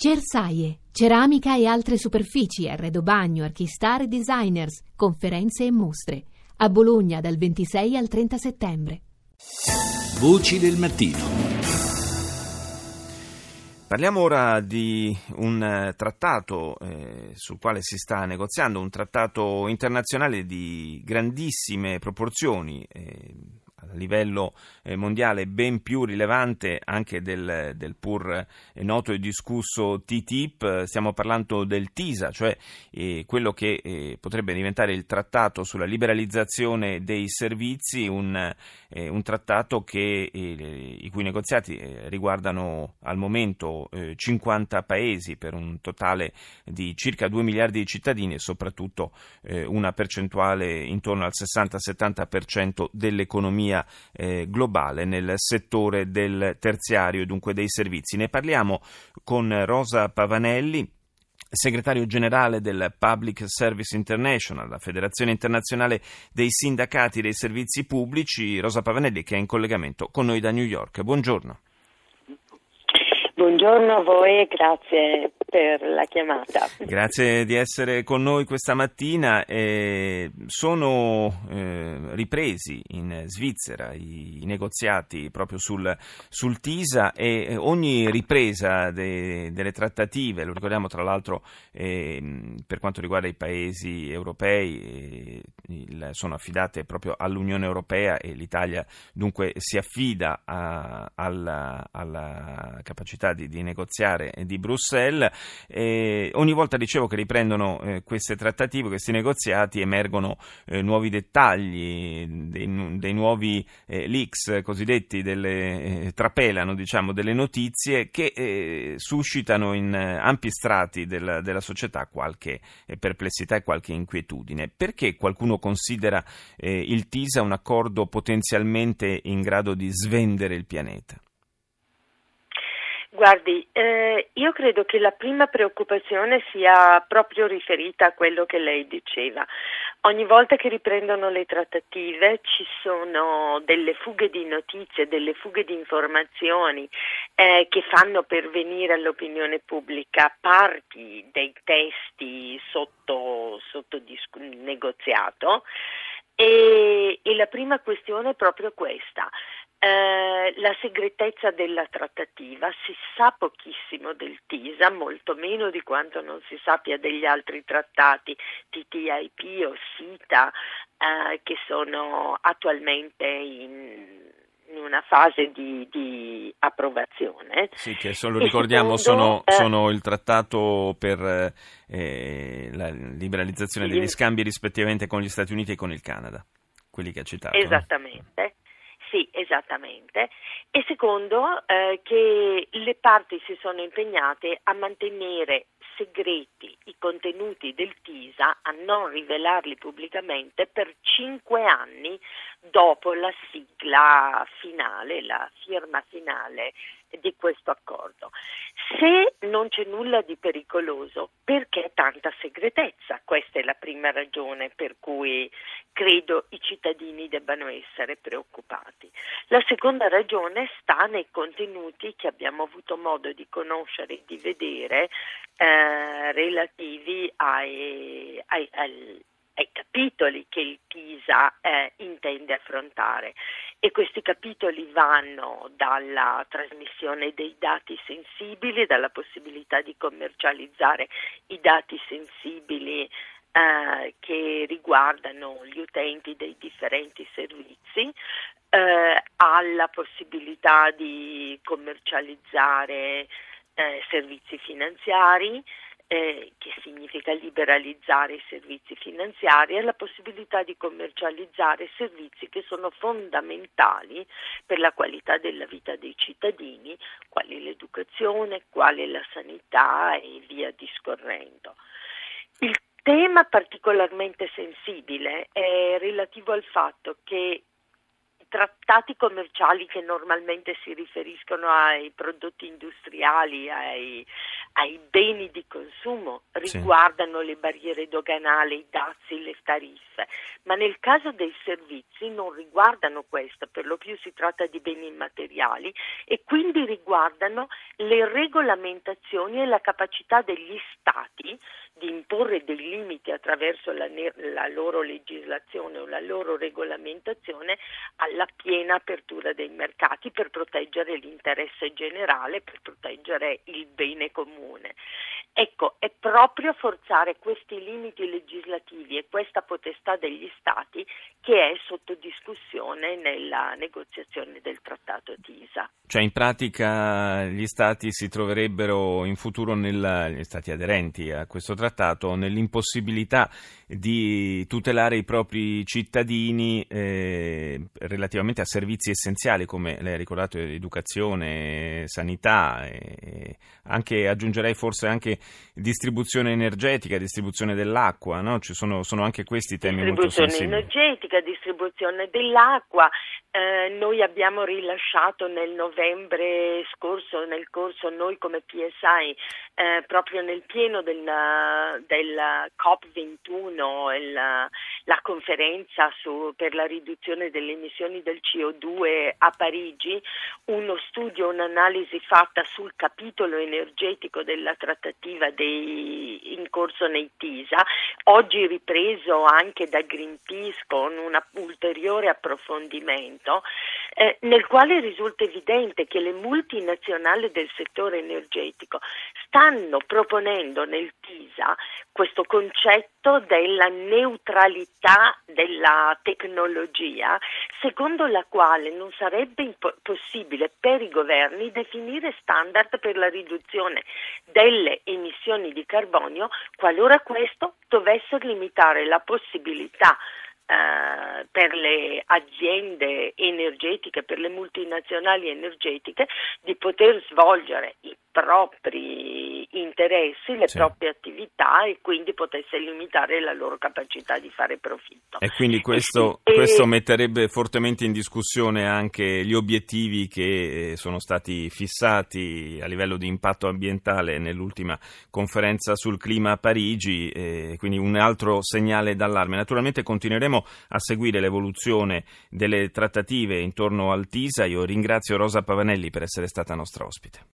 Cersaie, ceramica e altre superfici, arredo bagno, archistar e designers, conferenze e mostre. A Bologna dal 26 al 30 settembre. Voci del mattino. Parliamo ora di un eh, trattato eh, sul quale si sta negoziando, un trattato internazionale di grandissime proporzioni. Eh, a livello eh, mondiale ben più rilevante anche del, del pur eh, noto e discusso TTIP, stiamo parlando del TISA, cioè eh, quello che eh, potrebbe diventare il trattato sulla liberalizzazione dei servizi, un, eh, un trattato che, eh, i cui negoziati riguardano al momento 50 paesi per un totale di circa 2 miliardi di cittadini e soprattutto una percentuale intorno al 60-70% dell'economia eh, globale nel settore del terziario e dunque dei servizi. Ne parliamo con Rosa Pavanelli segretario generale del Public Service International, la Federazione Internazionale dei Sindacati dei Servizi Pubblici, Rosa Pavanelli che è in collegamento con noi da New York. Buongiorno. Buongiorno a voi e grazie per la chiamata. Grazie di essere con noi questa mattina. Eh, sono eh, ripresi in Svizzera i, i negoziati proprio sul, sul, TISA e ogni ripresa de, delle trattative, lo ricordiamo tra l'altro eh, per quanto riguarda i paesi europei, eh, il, sono affidate proprio all'Unione Europea e l'Italia dunque si affida a, alla, alla capacità di, di negoziare di Bruxelles. Eh, ogni volta dicevo che riprendono eh, queste trattative, questi negoziati, emergono eh, nuovi dettagli, dei, dei nuovi eh, leaks cosiddetti, delle, eh, trapelano diciamo, delle notizie che eh, suscitano in ampi strati della, della società qualche perplessità e qualche inquietudine. Perché qualcuno considera il TISA un accordo potenzialmente in grado di svendere il pianeta? Guardi, eh, io credo che la prima preoccupazione sia proprio riferita a quello che lei diceva. Ogni volta che riprendono le trattative ci sono delle fughe di notizie, delle fughe di informazioni eh, che fanno pervenire all'opinione pubblica parti dei testi sotto, sotto discu- negoziato. E, e la prima questione è proprio questa. Eh, la segretezza della trattativa, si sa pochissimo del TISA, molto meno di quanto non si sappia degli altri trattati TTIP o SITA eh, che sono attualmente in, in una fase di, di, approvazione. Sì, che solo ricordiamo secondo, sono, eh, sono, il trattato per eh, la liberalizzazione degli scambi rispettivamente con gli Stati Uniti e con il Canada, quelli che ha citato. Esattamente. Sì, esattamente. E secondo eh, che le parti si sono impegnate a mantenere segreti i contenuti del TISA, a non rivelarli pubblicamente per cinque anni dopo la sigla finale, la firma finale di questo accordo. Se non c'è nulla di pericoloso, perché tanta segretezza? Questa è la prima ragione per cui credo i cittadini debbano essere preoccupati. La seconda ragione sta nei contenuti che abbiamo avuto modo di conoscere e di vedere eh, relativi ai, ai, ai capitoli che il TISA eh, intende affrontare. E questi capitoli vanno dalla trasmissione dei dati sensibili, dalla possibilità di commercializzare i dati sensibili eh, che riguardano gli utenti dei differenti servizi, eh, alla possibilità di commercializzare eh, servizi finanziari, eh, che significa liberalizzare i servizi finanziari e la possibilità di commercializzare servizi che sono fondamentali per la qualità della vita dei cittadini, quali l'educazione, quali la sanità e via discorrendo. Il tema particolarmente sensibile è relativo al fatto che trattati commerciali che normalmente si riferiscono ai prodotti industriali, ai, ai beni di consumo, riguardano sì. le barriere doganali, i dazi, le tariffe, ma nel caso dei servizi non riguardano questo, per lo più si tratta di beni immateriali e quindi riguardano le regolamentazioni e la capacità degli Stati di imporre dei limiti attraverso la, la, loro legislazione o la loro regolamentazione alla piena apertura dei mercati per proteggere l'interesse generale, per proteggere il bene comune. Ecco, è proprio forzare questi limiti legislativi e questa potestà degli Stati che è sotto discussione nella negoziazione del trattato TISA. Cioè in pratica gli Stati si troverebbero in futuro, nel, gli Stati aderenti a questo trattato, nell'impossibilità di tutelare i propri cittadini eh, relativamente a servizi essenziali come lei ha ricordato educazione, sanità, e anche, aggiungerei forse anche distribuzione energetica, distribuzione dell'acqua, no? Ci sono, sono anche questi temi molto sensibili. Distribuzione energetica, distribuzione dell'acqua, eh, noi abbiamo rilasciato nel novembre scorso, nel corso noi come PSI, eh, proprio nel pieno del, del COP21, il, la conferenza su, per la riduzione delle emissioni del CO2 a Parigi, uno studio, un'analisi fatta sul capitolo energetico della trattativa dei, in corso nei TISA, oggi ripreso anche da Greenpeace con un ulteriore approfondimento, eh, nel quale risulta evidente che le multinazionali del settore energetico stanno proponendo nel TISA questo concetto della neutralità della tecnologia, secondo la quale non sarebbe impo- possibile per i governi definire standard per la riduzione delle emissioni di carbonio qualora questo dovesse limitare la possibilità eh, per le aziende energetiche, per le multinazionali energetiche, di poter svolgere i propri interessi, le sì. proprie attività e quindi potesse limitare la loro capacità di fare profitto. E quindi questo, e, questo metterebbe fortemente in discussione anche gli obiettivi che eh, sono stati fissati a livello di impatto ambientale nell'ultima conferenza sul clima a Parigi, quindi un altro segnale d'allarme. Naturalmente continueremo a seguire l'evoluzione delle trattative intorno al TISA. Io ringrazio Rosa Pavanelli per essere stata nostra ospite.